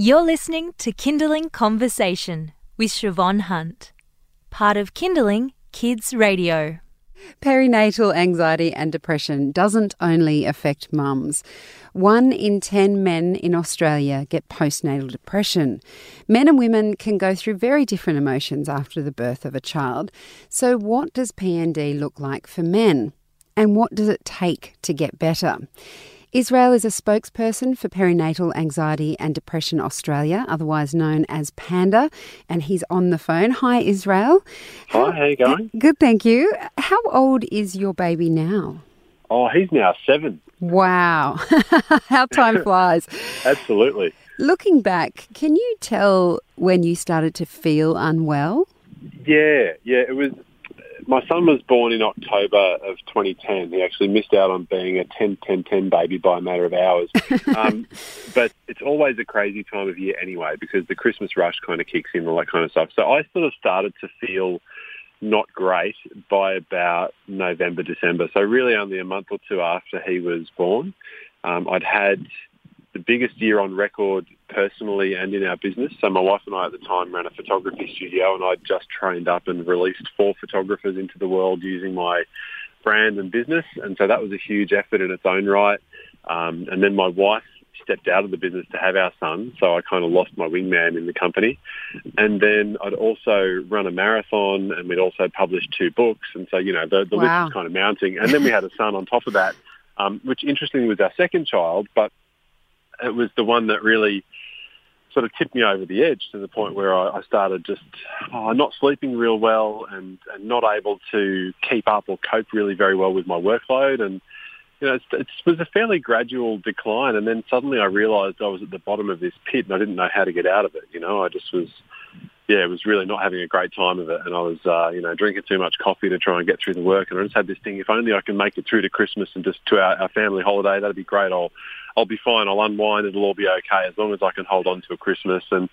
You're listening to Kinderling Conversation with Siobhan Hunt, part of Kinderling Kids Radio. Perinatal anxiety and depression doesn't only affect mums. One in 10 men in Australia get postnatal depression. Men and women can go through very different emotions after the birth of a child. So, what does PND look like for men? And what does it take to get better? Israel is a spokesperson for Perinatal Anxiety and Depression Australia, otherwise known as PANDA, and he's on the phone. Hi, Israel. Hi, how you going? Good, thank you. How old is your baby now? Oh, he's now seven. Wow. How time flies. Absolutely. Looking back, can you tell when you started to feel unwell? Yeah, yeah. It was my son was born in October of 2010. He actually missed out on being a 10-10-10 baby by a matter of hours. Um, but it's always a crazy time of year anyway because the Christmas rush kind of kicks in, all that kind of stuff. So I sort of started to feel not great by about November, December. So really only a month or two after he was born. Um, I'd had the biggest year on record personally and in our business. So my wife and I at the time ran a photography studio and I'd just trained up and released four photographers into the world using my brand and business. And so that was a huge effort in its own right. Um, and then my wife stepped out of the business to have our son, so I kind of lost my wingman in the company. And then I'd also run a marathon, and we'd also published two books, and so you know the, the wow. list was kind of mounting. And then we had a son on top of that, um, which interestingly was our second child, but it was the one that really sort of tipped me over the edge to the point where I, I started just oh, not sleeping real well and, and not able to keep up or cope really very well with my workload. And, you know, it was a fairly gradual decline. And then suddenly I realized I was at the bottom of this pit and I didn't know how to get out of it. You know, I just was, yeah, was really not having a great time of it. And I was, uh, you know, drinking too much coffee to try and get through the work. And I just had this thing, if only I can make it through to Christmas and just to our, our family holiday, that'd be great. I'll, I'll be fine. I'll unwind. It'll all be okay as long as I can hold on to Christmas. And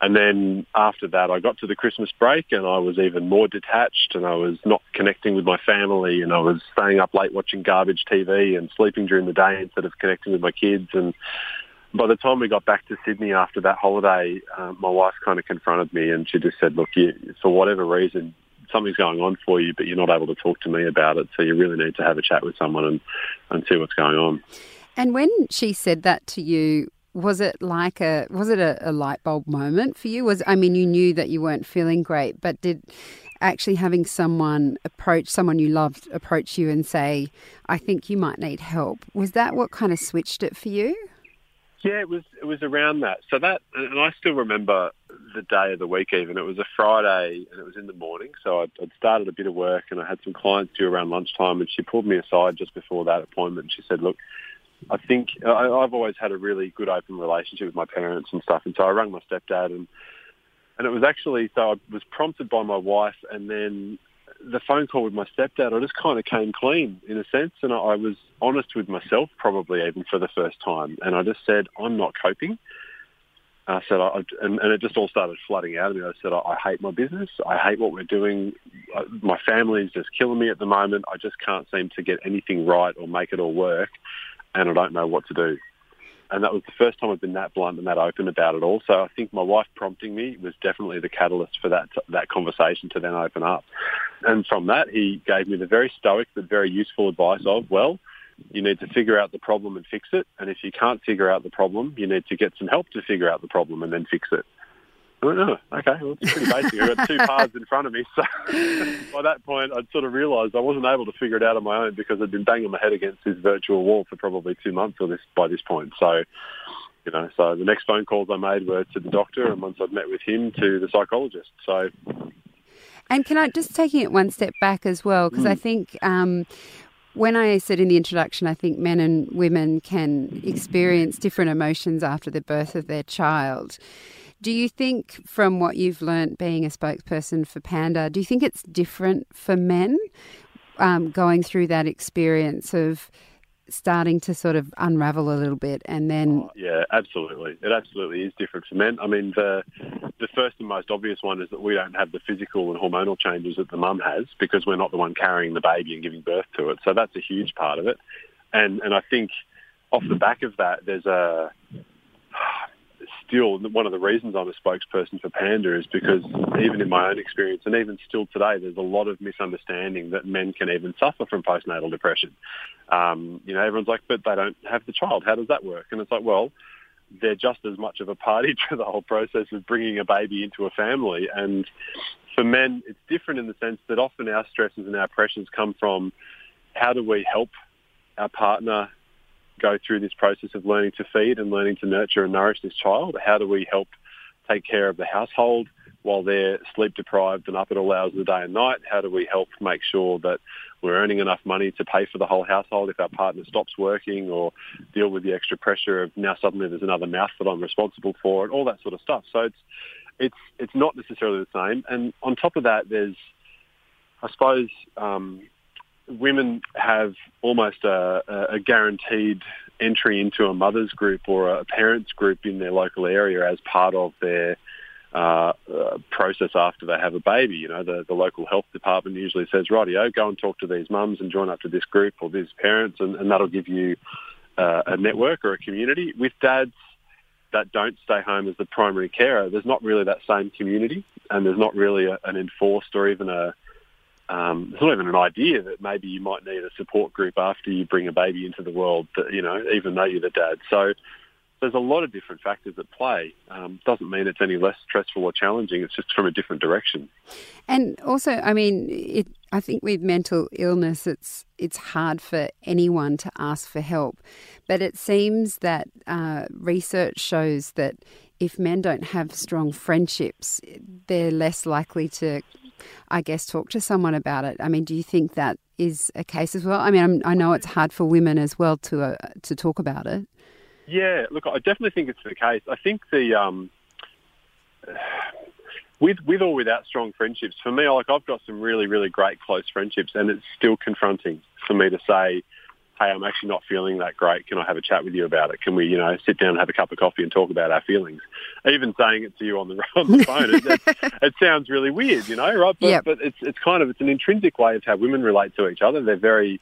and then after that, I got to the Christmas break, and I was even more detached, and I was not connecting with my family, and I was staying up late watching garbage TV and sleeping during the day instead of connecting with my kids. And by the time we got back to Sydney after that holiday, uh, my wife kind of confronted me, and she just said, "Look, you, for whatever reason." Something's going on for you, but you're not able to talk to me about it. So you really need to have a chat with someone and, and see what's going on. And when she said that to you, was it like a was it a, a, light bulb moment for you? Was I mean, you knew that you weren't feeling great, but did actually having someone approach someone you loved approach you and say, "I think you might need help," was that what kind of switched it for you? Yeah, it was. It was around that. So that, and I still remember the day of the week. Even it was a Friday, and it was in the morning. So I'd, I'd started a bit of work, and I had some clients due around lunchtime. And she pulled me aside just before that appointment. And she said, "Look." I think uh, I, I've always had a really good open relationship with my parents and stuff, and so I rang my stepdad, and and it was actually so I was prompted by my wife, and then the phone call with my stepdad, I just kind of came clean in a sense, and I, was honest with myself, probably even for the first time, and I just said I'm not coping. I said, I, and, and it just all started flooding out of me. I said, I, I hate my business. I hate what we're doing. Uh, my family is just killing me at the moment. I just can't seem to get anything right or make it all work and I don't know what to do. And that was the first time I've been that blunt and that open about it all. So I think my wife prompting me was definitely the catalyst for that that conversation to then open up. And from that, he gave me the very stoic but very useful advice of, well, you need to figure out the problem and fix it. And if you can't figure out the problem, you need to get some help to figure out the problem and then fix it. I okay, well, it's pretty basic. I've got two paths in front of me. So by that point, I'd sort of realised I wasn't able to figure it out on my own because I'd been banging my head against this virtual wall for probably two months or this by this point. So, you know, so the next phone calls I made were to the doctor, and once I'd met with him, to the psychologist. So. And can I just taking it one step back as well, because mm. I think um, when I said in the introduction, I think men and women can experience different emotions after the birth of their child. Do you think, from what you've learnt being a spokesperson for Panda, do you think it's different for men um, going through that experience of starting to sort of unravel a little bit and then oh, yeah absolutely. It absolutely is different for men. I mean the the first and most obvious one is that we don't have the physical and hormonal changes that the mum has because we're not the one carrying the baby and giving birth to it. So that's a huge part of it. And and i think off the back of that there's a still one of the reasons I'm a spokesperson for Panda is because even in my own experience and even still today, there's a lot of misunderstanding that men can even suffer from postnatal depression. Um, you know, everyone's like, but they don't have the child. How does that work? And it's like, well, they're just as much of a party to the whole process of bringing a baby into a family. And for men, it's different in the sense that often our stresses and our pressures come from how do we help our partner go through this process of learning to feed and learning to nurture and nourish this child? How do we help take care of the household while they're sleep deprived and up at all hours of the day and night? How do we help make sure that we're earning enough money to pay for the whole household if our partner stops working or deal with the extra pressure of now suddenly there's another mouth that I'm responsible for and all that sort of stuff. So it's it's it's not necessarily the same. And on top of that, there's I suppose um, women have almost a, a guaranteed entry into a mother's group or a parents group in their local area as part of their uh, uh, process after they have a baby. You know, the, the local health department usually says, rightio, go and talk to these mums and join up to this group or these parents, and, and that'll give you uh, a network or a community. With dads that don't stay home as the primary carer, there's not really that same community, and there's not really a, an enforced or even a um, there's not even an idea that maybe you might need a support group after you bring a baby into the world, that, you know, even though you're the dad. So there's a lot of different factors at play. Um, doesn't mean it's any less stressful or challenging. It's just from a different direction. And also, I mean, it, I think with mental illness, it's it's hard for anyone to ask for help. But it seems that uh, research shows that if men don't have strong friendships, they're less likely to I guess, talk to someone about it. I mean, do you think that is a case as well? I mean, I'm, i know it's hard for women as well to uh, to talk about it. Yeah, look, I definitely think it's the case. I think the um, with with or without strong friendships, for me, like I've got some really really great close friendships, and it's still confronting for me to say hey, I'm actually not feeling that great. Can I have a chat with you about it? Can we, you know, sit down and have a cup of coffee and talk about our feelings? Even saying it to you on the on the phone, it, it, it, sounds really weird, you know, right? But, yep. but it's it's kind of it's an intrinsic way of how women relate to each other. They're very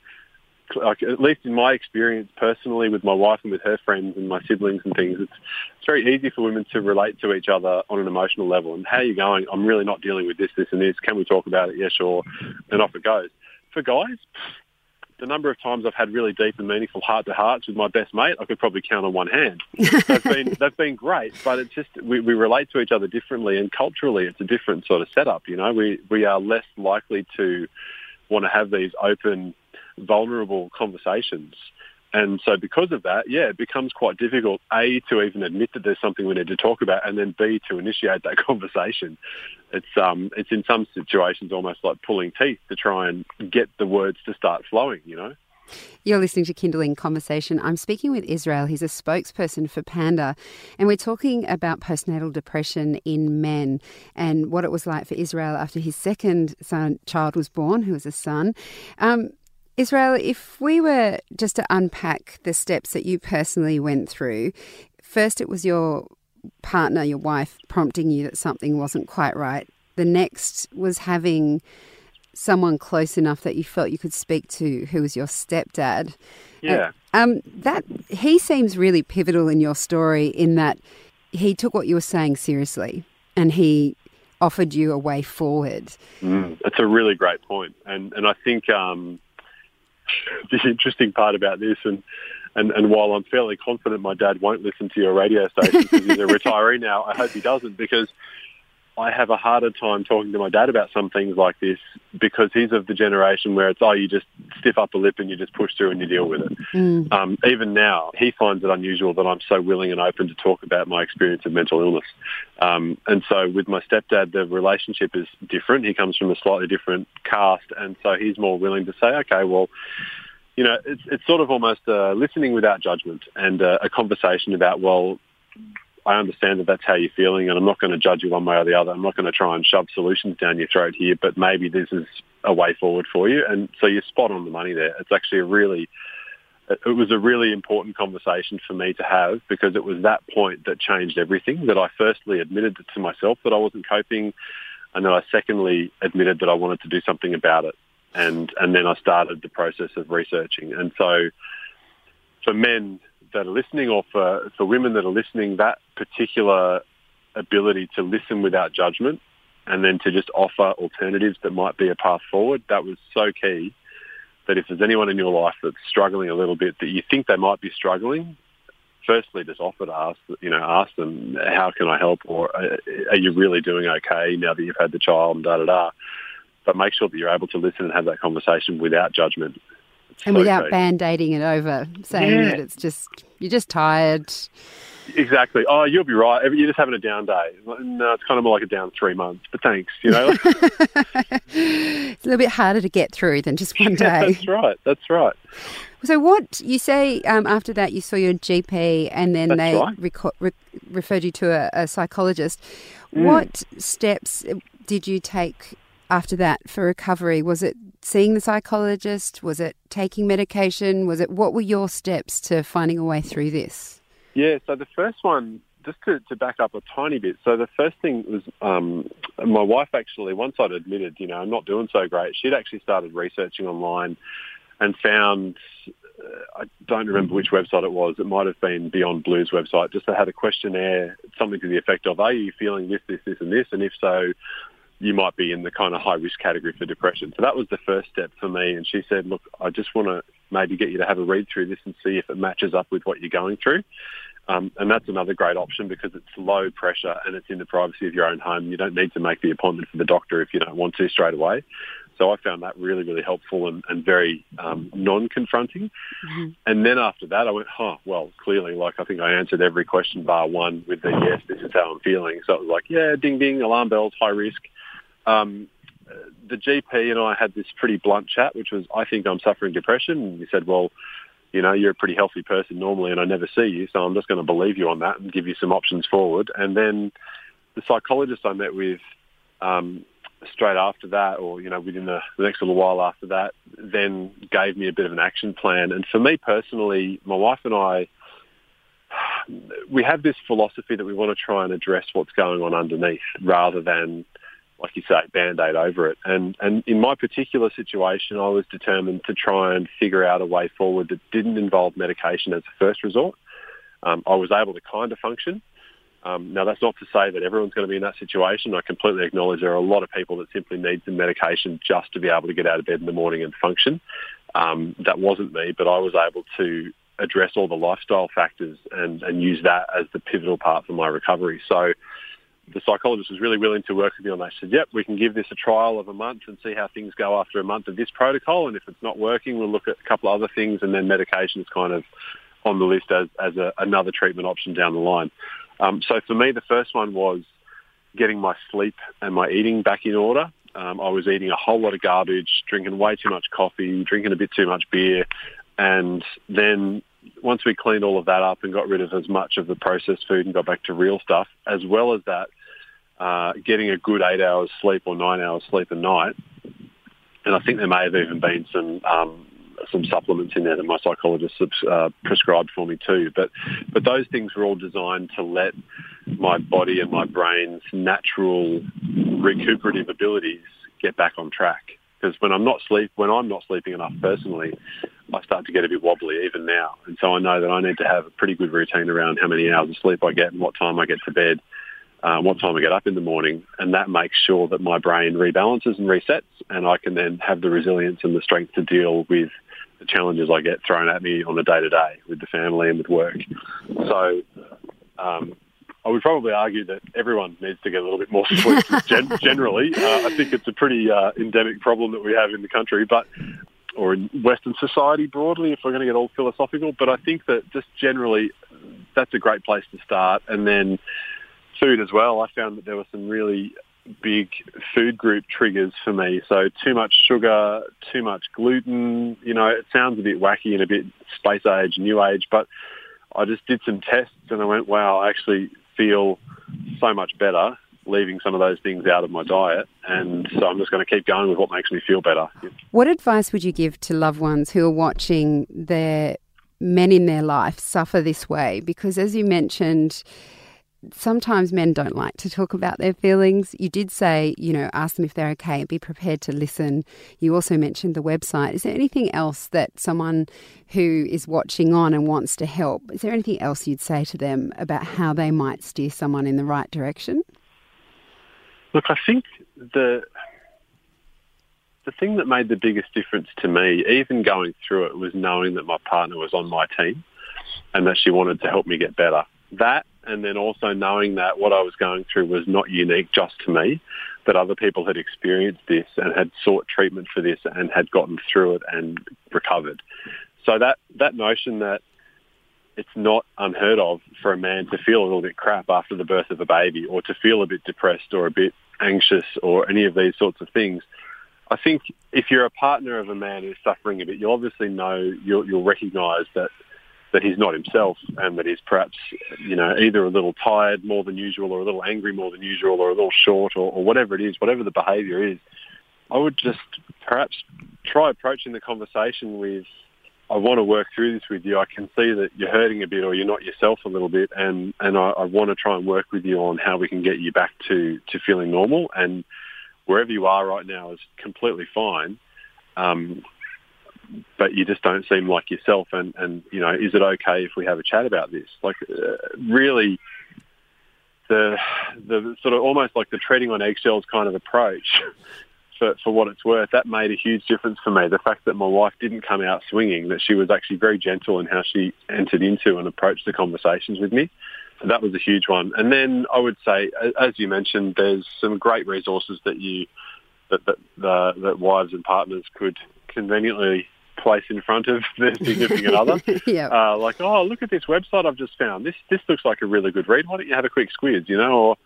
like at least in my experience personally with my wife and with her friends and my siblings and things, it's it's very easy for women to relate to each other on an emotional level. And how are you going? I'm really not dealing with this, this, and this. Can we talk about it? Yeah, sure. And off it goes. For guys, the number of times I've had really deep and meaningful heart to hearts with my best mate, I could probably count on one hand. they've been they've been great, but it's just we, we relate to each other differently, and culturally, it's a different sort of setup. You know, we we are less likely to want to have these open, vulnerable conversations and so because of that, yeah, it becomes quite difficult, A, to even admit that there's something we need to talk about, and then B, to initiate that conversation. It's, um, it's in some situations almost like pulling teeth to try and get the words to start flowing, you know? You're listening to Kinderling Conversation. I'm speaking with Israel. He's a spokesperson for Panda, and we're talking about postnatal depression in men and what it was like for Israel after his second son, child was born, who was a son. Um, Israel, if we were just to unpack the steps that you personally went through, first it was your partner, your wife, prompting you that something wasn't quite right. The next was having someone close enough that you felt you could speak to, who was your stepdad. Yeah. um, that he seems really pivotal in your story in that he took what you were saying seriously and he offered you a way forward. Mm, that's a really great point, and and I think um, the interesting part about this, and, and, and while I'm fairly confident my dad won't listen to your radio station because he's a retiree now, I hope he doesn't because I have a harder time talking to my dad about some things like this because he's of the generation where it's, oh, you just stiff up a lip and you just push through and you deal with it. Mm. Um, even now, he finds it unusual that I'm so willing and open to talk about my experience of mental illness. Um, and so with my stepdad, the relationship is different. He comes from a slightly different caste, and so he's more willing to say, okay, well, you know, it's, it's sort of almost uh, listening without judgment and uh, a conversation about, well, I understand that that's how you're feeling, and I'm not going to judge you one way or the other. I'm not going to try and shove solutions down your throat here, but maybe this is a way forward for you. And so you're spot on the money there. It's actually a really, it was a really important conversation for me to have because it was that point that changed everything. That I firstly admitted to myself that I wasn't coping, and then I secondly admitted that I wanted to do something about it. And and then I started the process of researching. And so for men that are listening or for, for women that are listening, that particular ability to listen without judgment and then to just offer alternatives that might be a path forward, that was so key that if there's anyone in your life that's struggling a little bit, that you think they might be struggling, firstly, just offer to ask, you know, ask them, how can I help? Or are you really doing okay now that you've had the child and da da da? But make sure that you're able to listen and have that conversation without judgment. And so without band-aiding it over, saying yeah. that it's just, you're just tired. Exactly. Oh, you'll be right. You're just having a down day. No, it's kind of more like a down three months. But thanks. You know, it's a little bit harder to get through than just one day. Yeah, that's right. That's right. So, what you say um, after that? You saw your GP, and then that's they right. reco- re- referred you to a, a psychologist. Mm. What steps did you take after that for recovery? Was it seeing the psychologist? Was it taking medication? Was it what were your steps to finding a way through this? Yeah, so the first one, just to, to back up a tiny bit. So the first thing was um, my wife actually, once I'd admitted, you know, I'm not doing so great, she'd actually started researching online and found, uh, I don't remember which website it was, it might have been Beyond Blue's website, just they had a questionnaire, something to the effect of, are you feeling this, this, this and this? And if so, you might be in the kind of high risk category for depression. So that was the first step for me. And she said, look, I just want to maybe get you to have a read through this and see if it matches up with what you're going through. Um, and that's another great option because it's low pressure and it's in the privacy of your own home. You don't need to make the appointment for the doctor if you don't want to straight away. So I found that really, really helpful and, and very um, non-confronting. Mm-hmm. And then after that, I went, oh, well, clearly, like I think I answered every question bar one with the yes, this is how I'm feeling. So it was like, yeah, ding, ding, alarm bells, high risk. Um, the GP and I had this pretty blunt chat, which was, I think I'm suffering depression. And he said, well, you know, you're a pretty healthy person normally and I never see you, so I'm just going to believe you on that and give you some options forward. And then the psychologist I met with um, straight after that, or, you know, within the, the next little while after that, then gave me a bit of an action plan. And for me personally, my wife and I, we have this philosophy that we want to try and address what's going on underneath rather than like you say, band-aid over it. And, and in my particular situation, I was determined to try and figure out a way forward that didn't involve medication as a first resort. Um, I was able to kind of function. Um, now, that's not to say that everyone's going to be in that situation. I completely acknowledge there are a lot of people that simply need some medication just to be able to get out of bed in the morning and function. Um, that wasn't me, but I was able to address all the lifestyle factors and, and use that as the pivotal part for my recovery. So the psychologist was really willing to work with me on that. She said, yep, we can give this a trial of a month and see how things go after a month of this protocol. And if it's not working, we'll look at a couple of other things. And then medication is kind of on the list as, as a, another treatment option down the line. Um, so for me, the first one was getting my sleep and my eating back in order. Um, I was eating a whole lot of garbage, drinking way too much coffee, drinking a bit too much beer. And then once we cleaned all of that up and got rid of as much of the processed food and got back to real stuff, as well as that, uh, getting a good eight hours sleep or nine hours sleep a night, and I think there may have even been some um, some supplements in there that my psychologist uh, prescribed for me too. But but those things were all designed to let my body and my brain's natural recuperative abilities get back on track. Because when I'm not sleep when I'm not sleeping enough personally, I start to get a bit wobbly even now. And so I know that I need to have a pretty good routine around how many hours of sleep I get and what time I get to bed, um, what time I get up in the morning. And that makes sure that my brain rebalances and resets and I can then have the resilience and the strength to deal with the challenges I get thrown at me on a day to day with the family and with work. So um, I would probably argue that everyone needs to get a little bit more sleep gen- generally. Uh, I think it's a pretty uh, endemic problem that we have in the country, but or in Western society broadly, if we're going to get all philosophical. But I think that just generally, that's a great place to start. And then food as well. I found that there were some really big food group triggers for me. So too much sugar, too much gluten. You know, it sounds a bit wacky and a bit space age, new age, but I just did some tests and I went, wow, I actually feel so much better leaving some of those things out of my diet. And so I'm just going to keep going with what makes me feel better. What advice would you give to loved ones who are watching their men in their life suffer this way? Because as you mentioned, sometimes men don't like to talk about their feelings. You did say, you know, ask them if they're okay and be prepared to listen. You also mentioned the website. Is there anything else that someone who is watching on and wants to help, is there anything else you'd say to them about how they might steer someone in the right direction? Look, I think the the thing that made the biggest difference to me, even going through it, was knowing that my partner was on my team and that she wanted to help me get better. That and then also knowing that what I was going through was not unique just to me, that other people had experienced this and had sought treatment for this and had gotten through it and recovered. So that, that notion that it's not unheard of for a man to feel a little bit crap after the birth of a baby or to feel a bit depressed or a bit anxious or any of these sorts of things. I think if you're a partner of a man who's suffering a bit, you'll obviously know, you'll, you'll recognise that that he's not himself and that he's perhaps, you know, either a little tired more than usual or a little angry more than usual or a little short or, or whatever it is, whatever the behaviour is, I would just perhaps try approaching the conversation with, I want to work through this with you. I can see that you're hurting a bit or you're not yourself a little bit and, and I, I want to try and work with you on how we can get you back to, to feeling normal and wherever you are right now is completely fine. Um, but you just don't seem like yourself. And, and you know, is it okay if we have a chat about this? Like, uh, really, the the sort of almost like the treading on eggshells kind of approach. For, for what it's worth, that made a huge difference for me. The fact that my wife didn't come out swinging, that she was actually very gentle in how she entered into and approached the conversations with me. that was a huge one. And then I would say, as you mentioned, there's some great resources that you that that, uh, that wives and partners could conveniently place in front of their significant other. yeah. Uh, like, oh, look at this website I've just found. This this looks like a really good read. Why don't you have a quick squiz, you know? Or,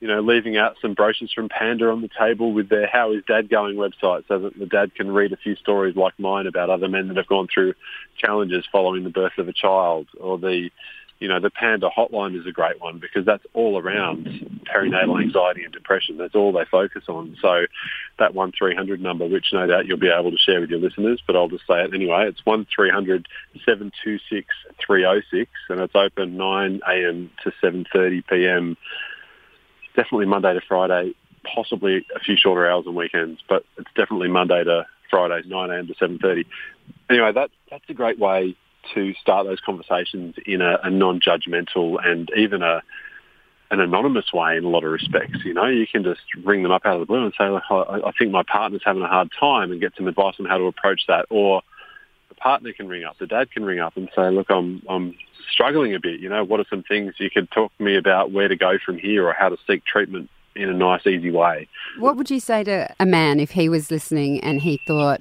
you know, leaving out some brochures from Panda on the table with their How is Dad Going website so that the dad can read a few stories like mine about other men that have gone through challenges following the birth of a child or the you know, the Panda hotline is a great one because that's all around perinatal anxiety and depression. That's all they focus on. So that 1300 number, which no doubt you'll be able to share with your listeners, but I'll just say it anyway. It's 1300 726 306 and it's open 9am to 7.30pm. Definitely Monday to Friday, possibly a few shorter hours on weekends, but it's definitely Monday to Friday, 9am to 7.30. Anyway, that, that's a great way to start those conversations in a, a non-judgmental and even a an anonymous way in a lot of respects. You know, you can just ring them up out of the blue and say, "Look, I, I think my partner's having a hard time," and get some advice on how to approach that. Or partner can ring up, the dad can ring up and say, "Look, I'm I'm struggling a bit. You know, what are some things you could talk to me about where to go from here, or how to seek treatment in a nice, easy way?" What would you say to a man if he was listening and he thought?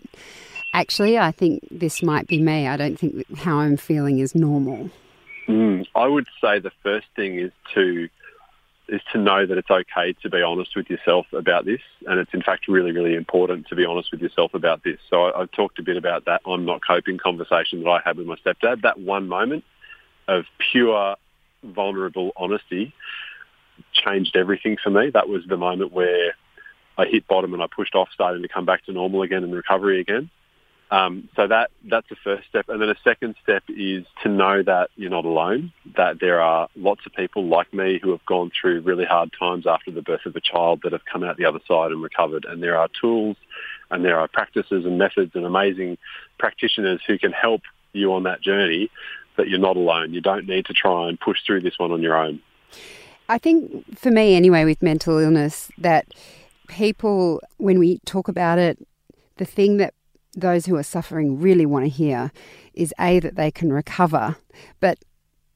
actually, I think this might be me. I don't think how I'm feeling is normal. Mm, I would say the first thing is to is to know that it's okay to be honest with yourself about this, and it's in fact really, really important to be honest with yourself about this. So I, have talked a bit about that I'm not coping conversation that I had with my stepdad. That one moment of pure, vulnerable honesty changed everything for me. That was the moment where I hit bottom and I pushed off, starting to come back to normal again and recovery again. Um, so that that's the first step, and then a second step is to know that you're not alone. That there are lots of people like me who have gone through really hard times after the birth of a child that have come out the other side and recovered. And there are tools, and there are practices and methods and amazing practitioners who can help you on that journey. That you're not alone. You don't need to try and push through this one on your own. I think for me, anyway, with mental illness, that people, when we talk about it, the thing that those who are suffering really want to hear is A, that they can recover, but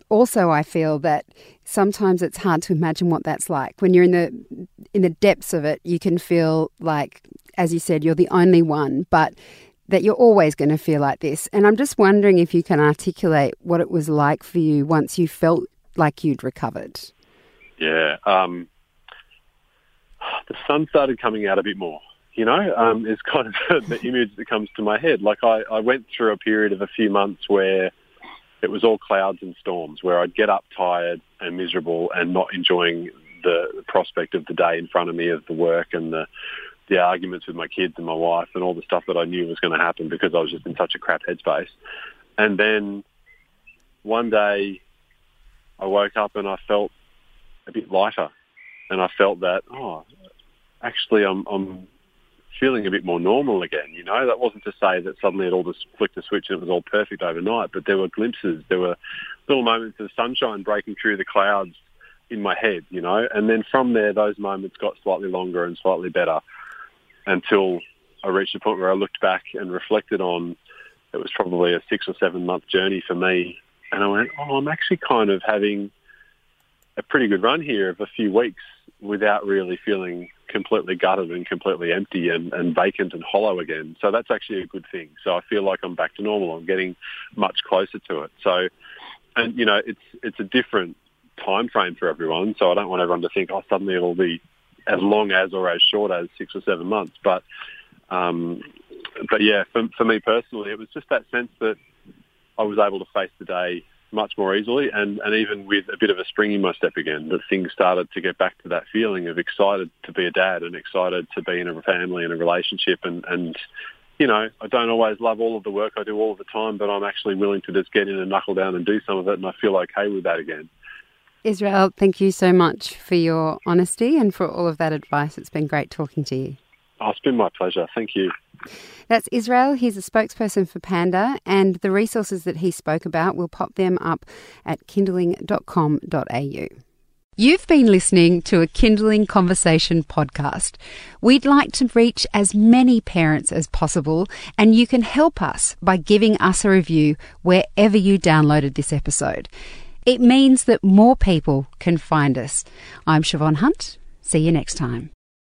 also I feel that sometimes it's hard to imagine what that's like. When you're in the in the depths of it, you can feel like, as you said, you're the only one, but that you're always going to feel like this. And I'm just wondering if you can articulate what it was like for you once you felt like you'd recovered. Yeah. Um, the sun started coming out a bit more you know, um, is kind of the image that comes to my head. Like I, I went through a period of a few months where it was all clouds and storms, where I'd get up tired and miserable and not enjoying the prospect of the day in front of me of the work and the the arguments with my kids and my wife and all the stuff that I knew was going to happen because I was just in such a crap headspace. And then one day I woke up and I felt a bit lighter, and I felt that oh, actually I'm I'm feeling a bit more normal again. You know, that wasn't to say that suddenly it all just flicked a switch and it was all perfect overnight, but there were glimpses, there were little moments of sunshine breaking through the clouds in my head, you know, and then from there those moments got slightly longer and slightly better until I reached a point where I looked back and reflected on it was probably a six or seven month journey for me. And I went, oh, I'm actually kind of having a pretty good run here of a few weeks without really feeling completely gutted and completely empty and, and vacant and hollow again. So that's actually a good thing. So I feel like I'm back to normal. I'm getting much closer to it. So, and you know, it's it's a different time frame for everyone. So I don't want everyone to think, oh, suddenly it'll be as long as or as short as six or seven months. But um, but yeah, for, for me personally, it was just that sense that I was able to face the day much more easily and, and even with a bit of a spring in my step again, that things started to get back to that feeling of excited to be a dad and excited to be in a family and a relationship and, and you know, I don't always love all of the work I do all of the time, but I'm actually willing to just get in and knuckle down and do some of it and I feel okay with that again. Israel, thank you so much for your honesty and for all of that advice. It's been great talking to you. Oh, it's been my pleasure. Thank you. That's Israel. He's a spokesperson for Panda, and the resources that he spoke about, we'll pop them up at kinderling.com.au. You've been listening to a Kinderling Conversation podcast. We'd like to reach as many parents as possible, and you can help us by giving us a review wherever you downloaded this episode. It means that more people can find us. I'm Siobhan Hunt. See you next time.